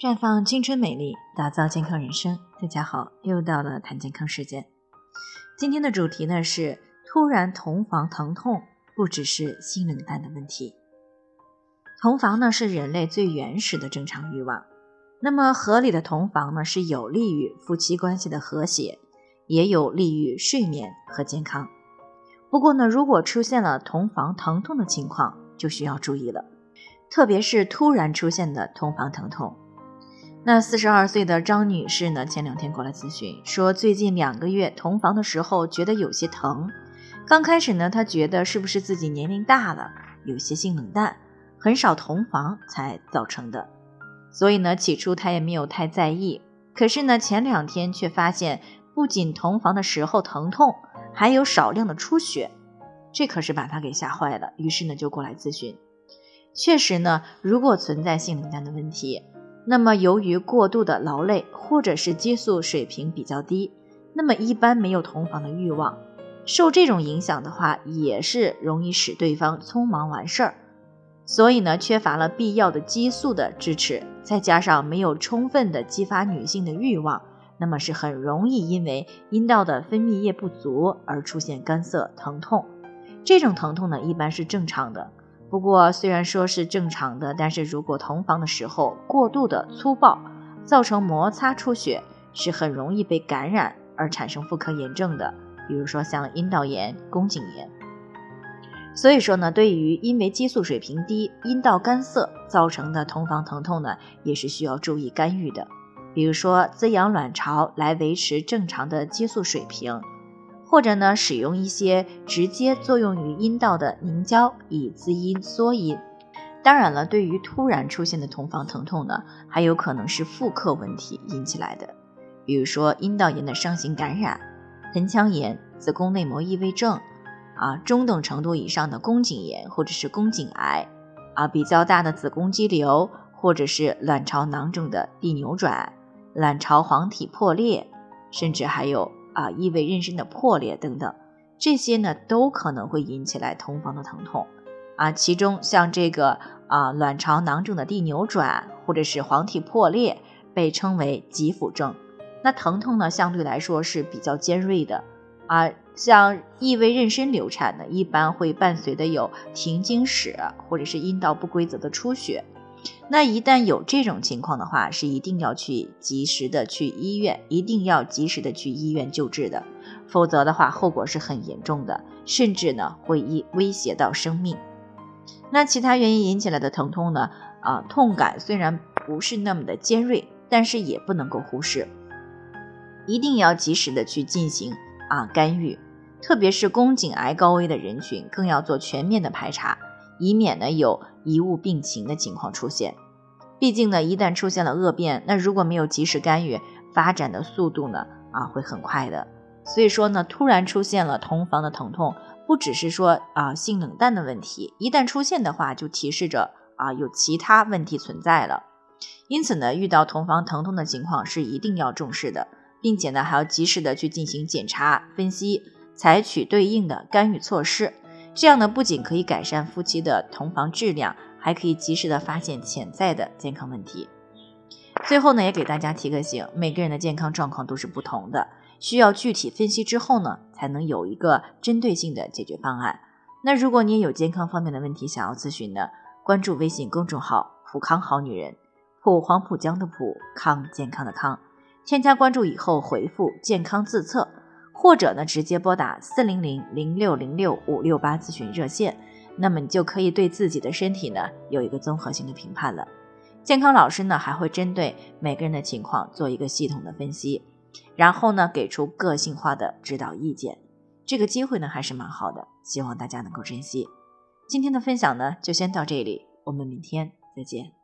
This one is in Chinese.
绽放青春美丽，打造健康人生。大家好，又到了谈健康时间。今天的主题呢是突然同房疼痛，不只是性冷淡的问题。同房呢是人类最原始的正常欲望。那么合理的同房呢是有利于夫妻关系的和谐，也有利于睡眠和健康。不过呢，如果出现了同房疼痛的情况，就需要注意了，特别是突然出现的同房疼痛。那四十二岁的张女士呢？前两天过来咨询，说最近两个月同房的时候觉得有些疼。刚开始呢，她觉得是不是自己年龄大了，有些性冷淡，很少同房才造成的。所以呢，起初她也没有太在意。可是呢，前两天却发现，不仅同房的时候疼痛，还有少量的出血，这可是把她给吓坏了。于是呢，就过来咨询。确实呢，如果存在性冷淡的问题。那么，由于过度的劳累，或者是激素水平比较低，那么一般没有同房的欲望，受这种影响的话，也是容易使对方匆忙完事儿。所以呢，缺乏了必要的激素的支持，再加上没有充分的激发女性的欲望，那么是很容易因为阴道的分泌液不足而出现干涩疼痛。这种疼痛呢，一般是正常的。不过，虽然说是正常的，但是如果同房的时候过度的粗暴，造成摩擦出血，是很容易被感染而产生妇科炎症的，比如说像阴道炎、宫颈炎。所以说呢，对于因为激素水平低、阴道干涩造成的同房疼痛呢，也是需要注意干预的，比如说滋养卵巢来维持正常的激素水平。或者呢，使用一些直接作用于阴道的凝胶以滋阴缩阴。当然了，对于突然出现的同房疼痛呢，还有可能是妇科问题引起来的，比如说阴道炎的上行感染、盆腔炎、子宫内膜异位症啊，中等程度以上的宫颈炎或者是宫颈癌啊，比较大的子宫肌瘤或者是卵巢囊肿的递扭转、卵巢黄体破裂，甚至还有。啊，异位妊娠的破裂等等，这些呢都可能会引起来同房的疼痛啊。其中像这个啊，卵巢囊肿的递扭转或者是黄体破裂，被称为急腹症。那疼痛呢相对来说是比较尖锐的啊。像异位妊娠流产呢，一般会伴随的有停经史或者是阴道不规则的出血。那一旦有这种情况的话，是一定要去及时的去医院，一定要及时的去医院救治的，否则的话后果是很严重的，甚至呢会一威胁到生命。那其他原因引起来的疼痛呢？啊，痛感虽然不是那么的尖锐，但是也不能够忽视，一定要及时的去进行啊干预，特别是宫颈癌高危的人群，更要做全面的排查。以免呢有贻误病情的情况出现，毕竟呢一旦出现了恶变，那如果没有及时干预，发展的速度呢啊会很快的。所以说呢，突然出现了同房的疼痛，不只是说啊性冷淡的问题，一旦出现的话，就提示着啊有其他问题存在了。因此呢，遇到同房疼痛的情况是一定要重视的，并且呢还要及时的去进行检查分析，采取对应的干预措施。这样呢，不仅可以改善夫妻的同房质量，还可以及时的发现潜在的健康问题。最后呢，也给大家提个醒，每个人的健康状况都是不同的，需要具体分析之后呢，才能有一个针对性的解决方案。那如果你也有健康方面的问题想要咨询的，关注微信公众号“普康好女人”，普黄浦江的普康健康的康，添加关注以后回复“健康自测”。或者呢，直接拨打四零零零六零六五六八咨询热线，那么你就可以对自己的身体呢有一个综合性的评判了。健康老师呢还会针对每个人的情况做一个系统的分析，然后呢给出个性化的指导意见。这个机会呢还是蛮好的，希望大家能够珍惜。今天的分享呢就先到这里，我们明天再见。